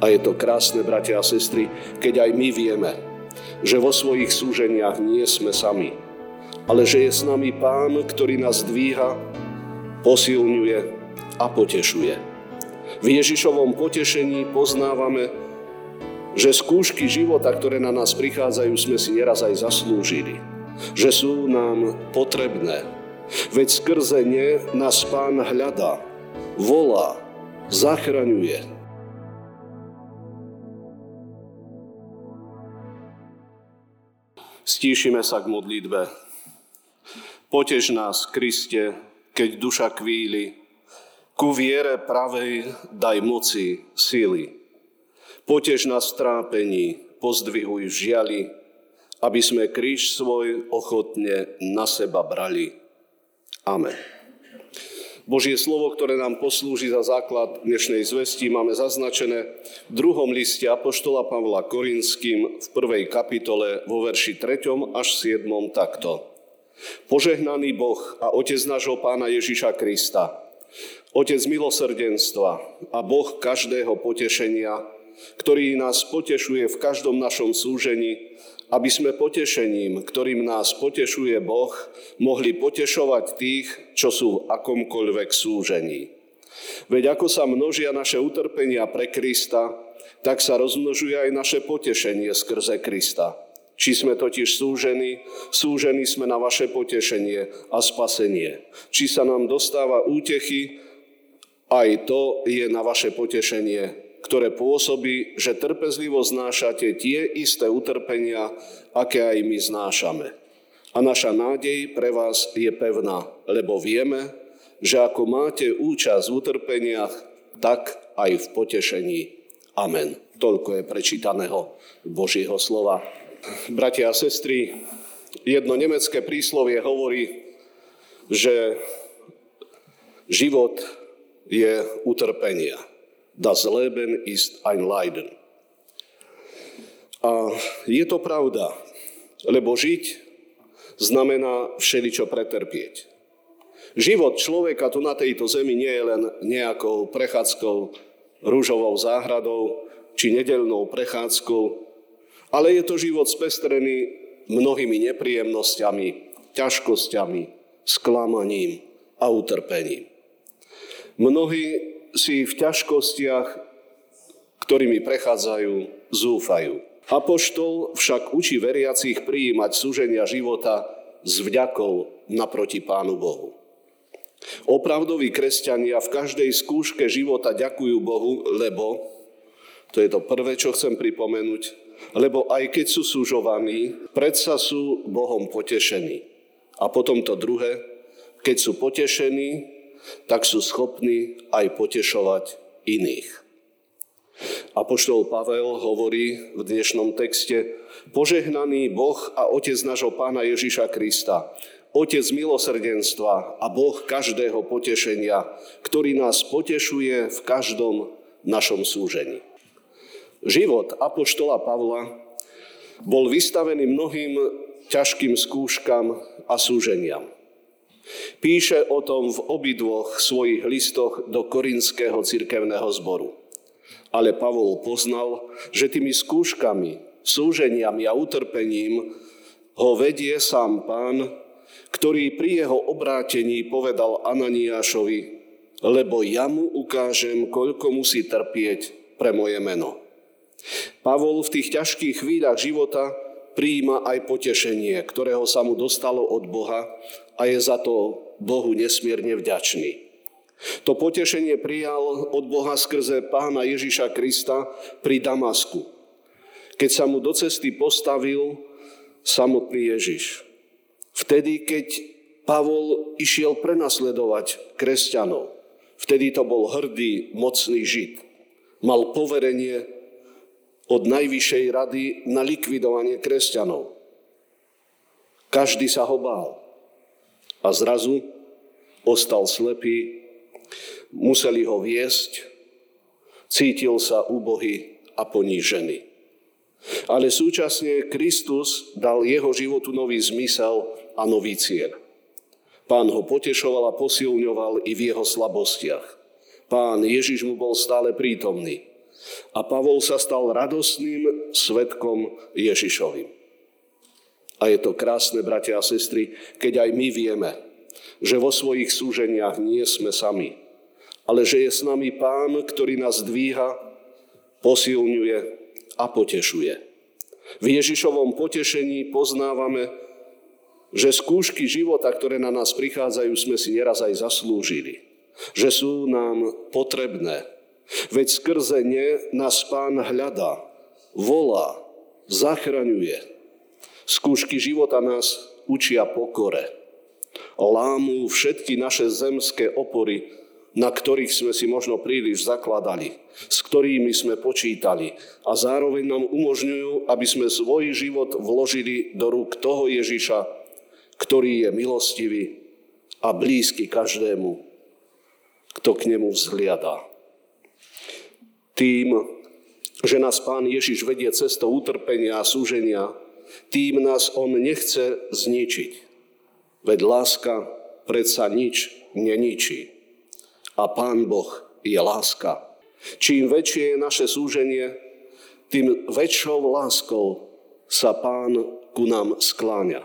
A je to krásne, bratia a sestry, keď aj my vieme, že vo svojich súženiach nie sme sami, ale že je s nami Pán, ktorý nás dvíha, posilňuje a potešuje. V Ježišovom potešení poznávame, že skúšky života, ktoré na nás prichádzajú, sme si neraz aj zaslúžili. Že sú nám potrebné. Veď skrze ne nás Pán hľadá, volá, zachraňuje, Stíšime sa k modlitbe. Potež nás, Kriste, keď duša kvíli, ku viere pravej daj moci, síly. Potež nás v trápení, pozdvihuj žiali, aby sme kríž svoj ochotne na seba brali. Amen. Božie slovo, ktoré nám poslúži za základ dnešnej zvesti, máme zaznačené v druhom liste Apoštola Pavla Korinským v prvej kapitole vo verši 3. až 7. takto. Požehnaný Boh a Otec nášho Pána Ježiša Krista, Otec milosrdenstva a Boh každého potešenia, ktorý nás potešuje v každom našom súžení, aby sme potešením, ktorým nás potešuje Boh, mohli potešovať tých, čo sú v akomkoľvek súžení. Veď ako sa množia naše utrpenia pre Krista, tak sa rozmnožuje aj naše potešenie skrze Krista. Či sme totiž súžení, súžení sme na vaše potešenie a spasenie. Či sa nám dostáva útechy, aj to je na vaše potešenie ktoré pôsobí, že trpezlivo znášate tie isté utrpenia, aké aj my znášame. A naša nádej pre vás je pevná, lebo vieme, že ako máte účasť v utrpeniach, tak aj v potešení. Amen. Toľko je prečítaného Božieho slova. Bratia a sestry, jedno nemecké príslovie hovorí, že život je utrpenia. Das Leben ist ein Leiden. A je to pravda, lebo žiť znamená všeličo pretrpieť. Život človeka tu na tejto zemi nie je len nejakou prechádzkou rúžovou záhradou či nedelnou prechádzkou, ale je to život spestrený mnohými nepríjemnosťami, ťažkosťami, sklamaním a utrpením. Mnohí si v ťažkostiach, ktorými prechádzajú, zúfajú. Apoštol však učí veriacich prijímať súženia života s vďakou naproti Pánu Bohu. Opravdoví kresťania v každej skúške života ďakujú Bohu, lebo, to je to prvé, čo chcem pripomenúť, lebo aj keď sú súžovaní, predsa sú Bohom potešení. A potom to druhé, keď sú potešení, tak sú schopní aj potešovať iných. Apoštol Pavel hovorí v dnešnom texte, požehnaný Boh a Otec nášho Pána Ježiša Krista, Otec milosrdenstva a Boh každého potešenia, ktorý nás potešuje v každom našom súžení. Život Apoštola Pavla bol vystavený mnohým ťažkým skúškam a súženiam. Píše o tom v obidvoch svojich listoch do Korinského cirkevného zboru. Ale Pavol poznal, že tými skúškami, súženiami a utrpením ho vedie sám pán, ktorý pri jeho obrátení povedal Ananiášovi, lebo ja mu ukážem, koľko musí trpieť pre moje meno. Pavol v tých ťažkých chvíľach života prijíma aj potešenie, ktorého sa mu dostalo od Boha a je za to Bohu nesmierne vďačný. To potešenie prijal od Boha skrze pána Ježiša Krista pri Damasku, keď sa mu do cesty postavil samotný Ježiš. Vtedy, keď Pavol išiel prenasledovať kresťanov, vtedy to bol hrdý, mocný žid. Mal poverenie od Najvyššej rady na likvidovanie kresťanov. Každý sa ho bál. A zrazu ostal slepý, museli ho viesť, cítil sa úbohý a ponížený. Ale súčasne Kristus dal jeho životu nový zmysel a nový cieľ. Pán ho potešoval a posilňoval i v jeho slabostiach. Pán Ježiš mu bol stále prítomný. A Pavol sa stal radostným svetkom Ježišovým. A je to krásne, bratia a sestry, keď aj my vieme, že vo svojich súženiach nie sme sami, ale že je s nami Pán, ktorý nás dvíha, posilňuje a potešuje. V Ježišovom potešení poznávame, že skúšky života, ktoré na nás prichádzajú, sme si neraz aj zaslúžili. Že sú nám potrebné, Veď skrze ne nás Pán hľadá, volá, zachraňuje. Skúšky života nás učia pokore. Lámú všetky naše zemské opory, na ktorých sme si možno príliš zakladali, s ktorými sme počítali a zároveň nám umožňujú, aby sme svoj život vložili do rúk toho Ježiša, ktorý je milostivý a blízky každému, kto k nemu vzhliadá tým, že nás Pán Ježiš vedie cestou utrpenia a súženia, tým nás On nechce zničiť. Veď láska predsa nič neničí. A Pán Boh je láska. Čím väčšie je naše súženie, tým väčšou láskou sa Pán ku nám skláňa.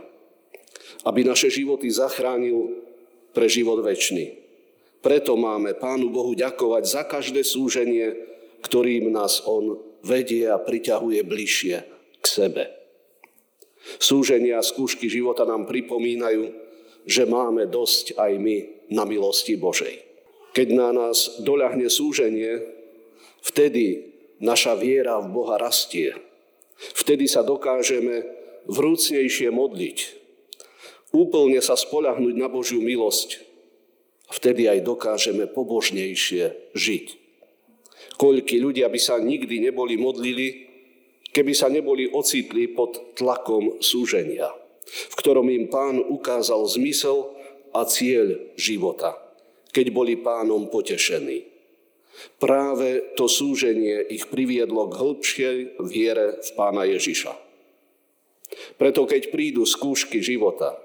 Aby naše životy zachránil pre život väčší. Preto máme Pánu Bohu ďakovať za každé súženie, ktorým nás On vedie a priťahuje bližšie k sebe. Súženia a skúšky života nám pripomínajú, že máme dosť aj my na milosti Božej. Keď na nás doľahne súženie, vtedy naša viera v Boha rastie. Vtedy sa dokážeme vrúcnejšie modliť, úplne sa spolahnuť na Božiu milosť. Vtedy aj dokážeme pobožnejšie žiť. Koľky ľudia by sa nikdy neboli modlili, keby sa neboli ocitli pod tlakom súženia, v ktorom im pán ukázal zmysel a cieľ života, keď boli pánom potešení. Práve to súženie ich priviedlo k hĺbšej viere v pána Ježiša. Preto keď prídu skúšky života,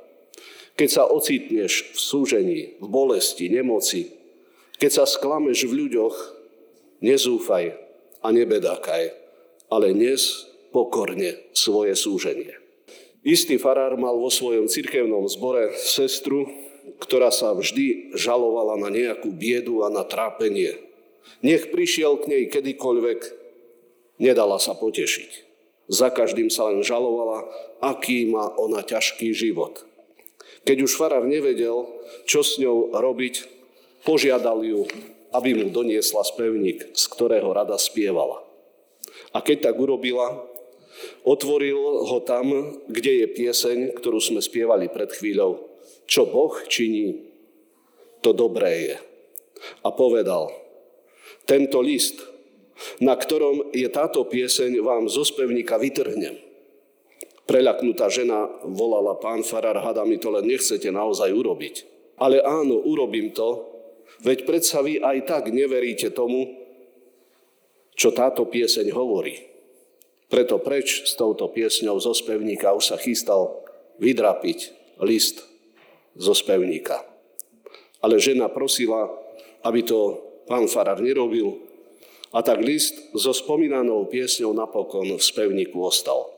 keď sa ocitneš v súžení, v bolesti, nemoci, keď sa sklameš v ľuďoch, Nezúfaj a nebedákaj, ale nes pokorne svoje súženie. Istý farár mal vo svojom cirkevnom zbore sestru, ktorá sa vždy žalovala na nejakú biedu a na trápenie. Nech prišiel k nej kedykoľvek, nedala sa potešiť. Za každým sa len žalovala, aký má ona ťažký život. Keď už farár nevedel, čo s ňou robiť, požiadal ju, aby mu doniesla spevník, z ktorého rada spievala. A keď tak urobila, otvoril ho tam, kde je pieseň, ktorú sme spievali pred chvíľou. Čo Boh činí, to dobré je. A povedal, tento list, na ktorom je táto pieseň, vám zo spevníka vytrhnem. Preľaknutá žena volala, pán farár, hada mi to len nechcete naozaj urobiť. Ale áno, urobím to, Veď predsa vy aj tak neveríte tomu, čo táto pieseň hovorí. Preto preč s touto piesňou zo spevníka už sa chystal vydrapiť list zo spevníka. Ale žena prosila, aby to pán Farar nerobil a tak list so spomínanou piesňou napokon v spevníku ostal.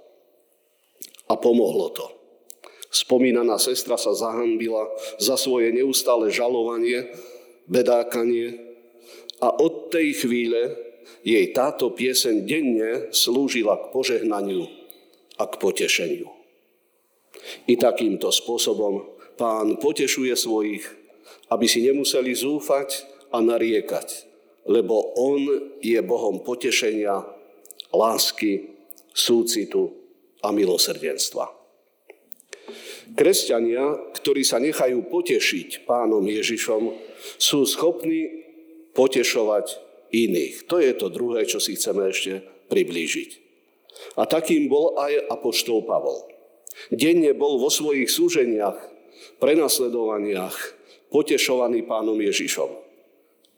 A pomohlo to. Spomínaná sestra sa zahanbila za svoje neustále žalovanie bedákanie a od tej chvíle jej táto pieseň denne slúžila k požehnaniu a k potešeniu. I takýmto spôsobom pán potešuje svojich, aby si nemuseli zúfať a nariekať, lebo on je Bohom potešenia, lásky, súcitu a milosrdenstva. Kresťania, ktorí sa nechajú potešiť pánom Ježišom, sú schopní potešovať iných. To je to druhé, čo si chceme ešte priblížiť. A takým bol aj apoštol Pavol. Denne bol vo svojich súženiach, prenasledovaniach potešovaný pánom Ježišom.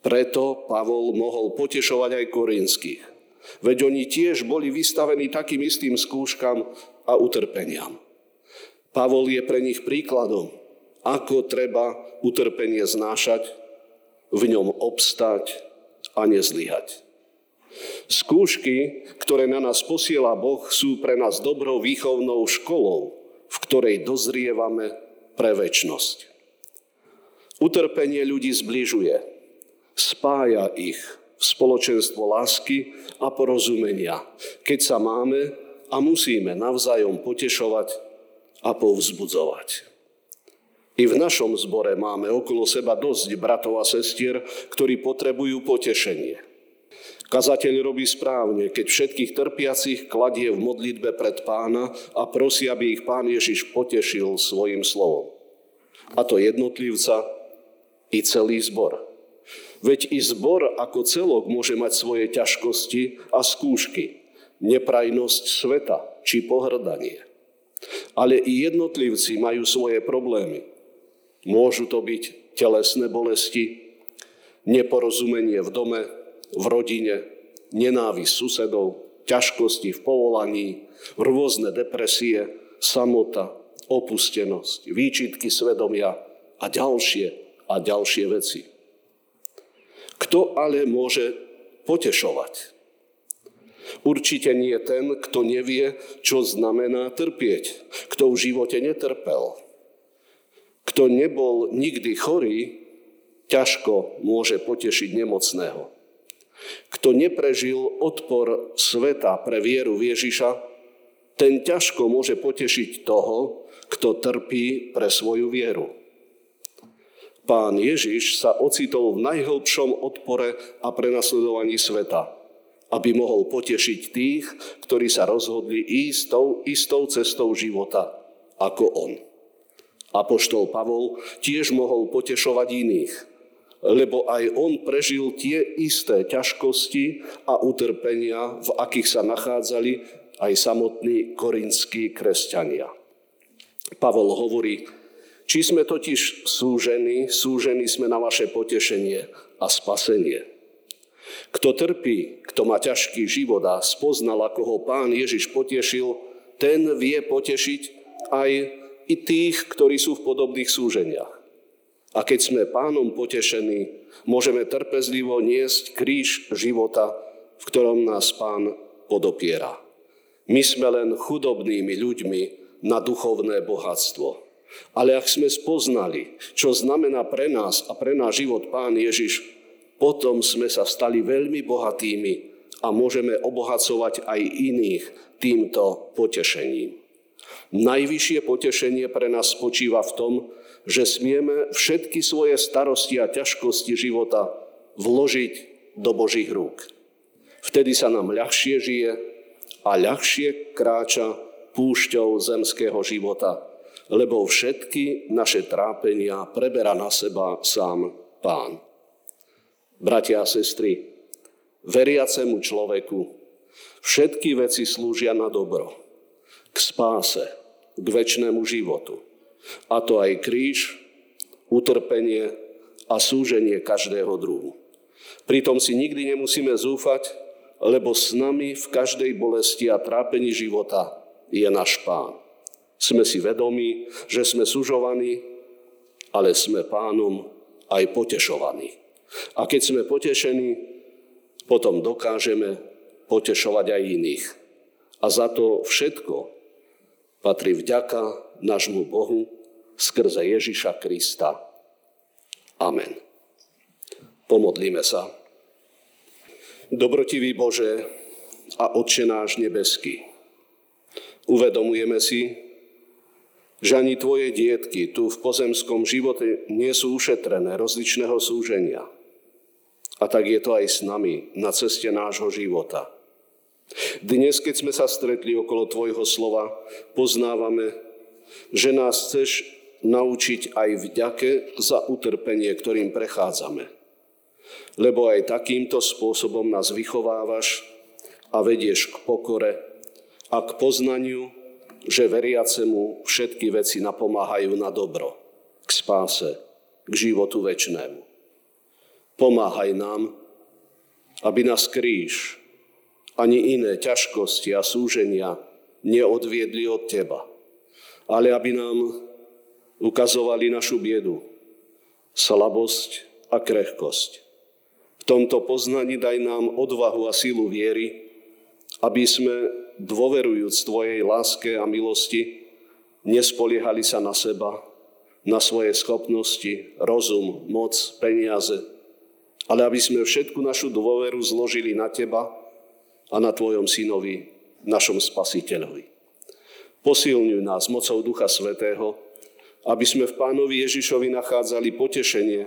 Preto Pavol mohol potešovať aj korinských. Veď oni tiež boli vystavení takým istým skúškam a utrpeniam. Pavol je pre nich príkladom, ako treba utrpenie znášať, v ňom obstať a nezlyhať. Skúšky, ktoré na nás posiela Boh, sú pre nás dobrou výchovnou školou, v ktorej dozrievame pre väčnosť. Utrpenie ľudí zbližuje, spája ich v spoločenstvo lásky a porozumenia, keď sa máme a musíme navzájom potešovať a povzbudzovať. I v našom zbore máme okolo seba dosť bratov a sestier, ktorí potrebujú potešenie. Kazateľ robí správne, keď všetkých trpiacich kladie v modlitbe pred pána a prosí, aby ich pán Ježiš potešil svojim slovom. A to jednotlivca i celý zbor. Veď i zbor ako celok môže mať svoje ťažkosti a skúšky, neprajnosť sveta či pohrdanie. Ale i jednotlivci majú svoje problémy, Môžu to byť telesné bolesti, neporozumenie v dome, v rodine, nenávisť susedov, ťažkosti v povolaní, rôzne depresie, samota, opustenosť, výčitky svedomia a ďalšie a ďalšie veci. Kto ale môže potešovať? Určite nie ten, kto nevie, čo znamená trpieť, kto v živote netrpel, kto nebol nikdy chorý, ťažko môže potešiť nemocného. Kto neprežil odpor sveta pre vieru Ježiša, ten ťažko môže potešiť toho, kto trpí pre svoju vieru. Pán Ježiš sa ocitol v najhlbšom odpore a prenasledovaní sveta, aby mohol potešiť tých, ktorí sa rozhodli ísť tou istou cestou života ako on. Apoštol Pavol tiež mohol potešovať iných, lebo aj on prežil tie isté ťažkosti a utrpenia, v akých sa nachádzali aj samotní korinskí kresťania. Pavol hovorí, či sme totiž súžení, súžení sme na vaše potešenie a spasenie. Kto trpí, kto má ťažký život a spoznal, ako ho pán Ježiš potešil, ten vie potešiť aj i tých, ktorí sú v podobných súženiach. A keď sme pánom potešení, môžeme trpezlivo niesť kríž života, v ktorom nás pán podopiera. My sme len chudobnými ľuďmi na duchovné bohatstvo. Ale ak sme spoznali, čo znamená pre nás a pre náš život Pán Ježiš, potom sme sa stali veľmi bohatými a môžeme obohacovať aj iných týmto potešením. Najvyššie potešenie pre nás spočíva v tom, že smieme všetky svoje starosti a ťažkosti života vložiť do Božích rúk. Vtedy sa nám ľahšie žije a ľahšie kráča púšťou zemského života, lebo všetky naše trápenia preberá na seba sám Pán. Bratia a sestry, veriacemu človeku všetky veci slúžia na dobro, k spáse, k väčšnému životu. A to aj kríž, utrpenie a súženie každého druhu. Pritom si nikdy nemusíme zúfať, lebo s nami v každej bolesti a trápení života je náš Pán. Sme si vedomí, že sme sužovaní, ale sme Pánom aj potešovaní. A keď sme potešení, potom dokážeme potešovať aj iných. A za to všetko patrí vďaka nášmu Bohu skrze Ježiša Krista. Amen. Pomodlíme sa. Dobrotivý Bože a Otče náš nebeský, uvedomujeme si, že ani Tvoje dietky tu v pozemskom živote nie sú ušetrené rozličného súženia. A tak je to aj s nami na ceste nášho života – dnes, keď sme sa stretli okolo Tvojho slova, poznávame, že nás chceš naučiť aj vďake za utrpenie, ktorým prechádzame. Lebo aj takýmto spôsobom nás vychovávaš a vedieš k pokore a k poznaniu, že veriacemu všetky veci napomáhajú na dobro, k spáse, k životu väčšnému. Pomáhaj nám, aby nás kríž, ani iné ťažkosti a súženia neodviedli od Teba, ale aby nám ukazovali našu biedu, slabosť a krehkosť. tomto poznaní daj nám odvahu a sílu viery, aby sme, dôverujúc Tvojej láske a milosti, nespoliehali sa na seba, na svoje schopnosti, rozum, moc, peniaze, ale aby sme všetku našu dôveru zložili na Teba a na Tvojom Synovi, našom Spasiteľovi. Posilňuj nás mocou Ducha Svetého, aby sme v Pánovi Ježišovi nachádzali potešenie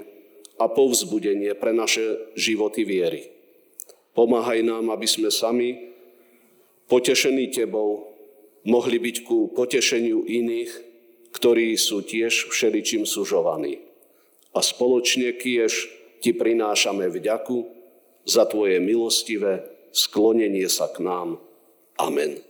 a povzbudenie pre naše životy viery. Pomáhaj nám, aby sme sami, potešení Tebou, mohli byť ku potešeniu iných, ktorí sú tiež všeličím sužovaní. A spoločne kiež Ti prinášame vďaku za Tvoje milostivé sklonenie sa k nám. Amen.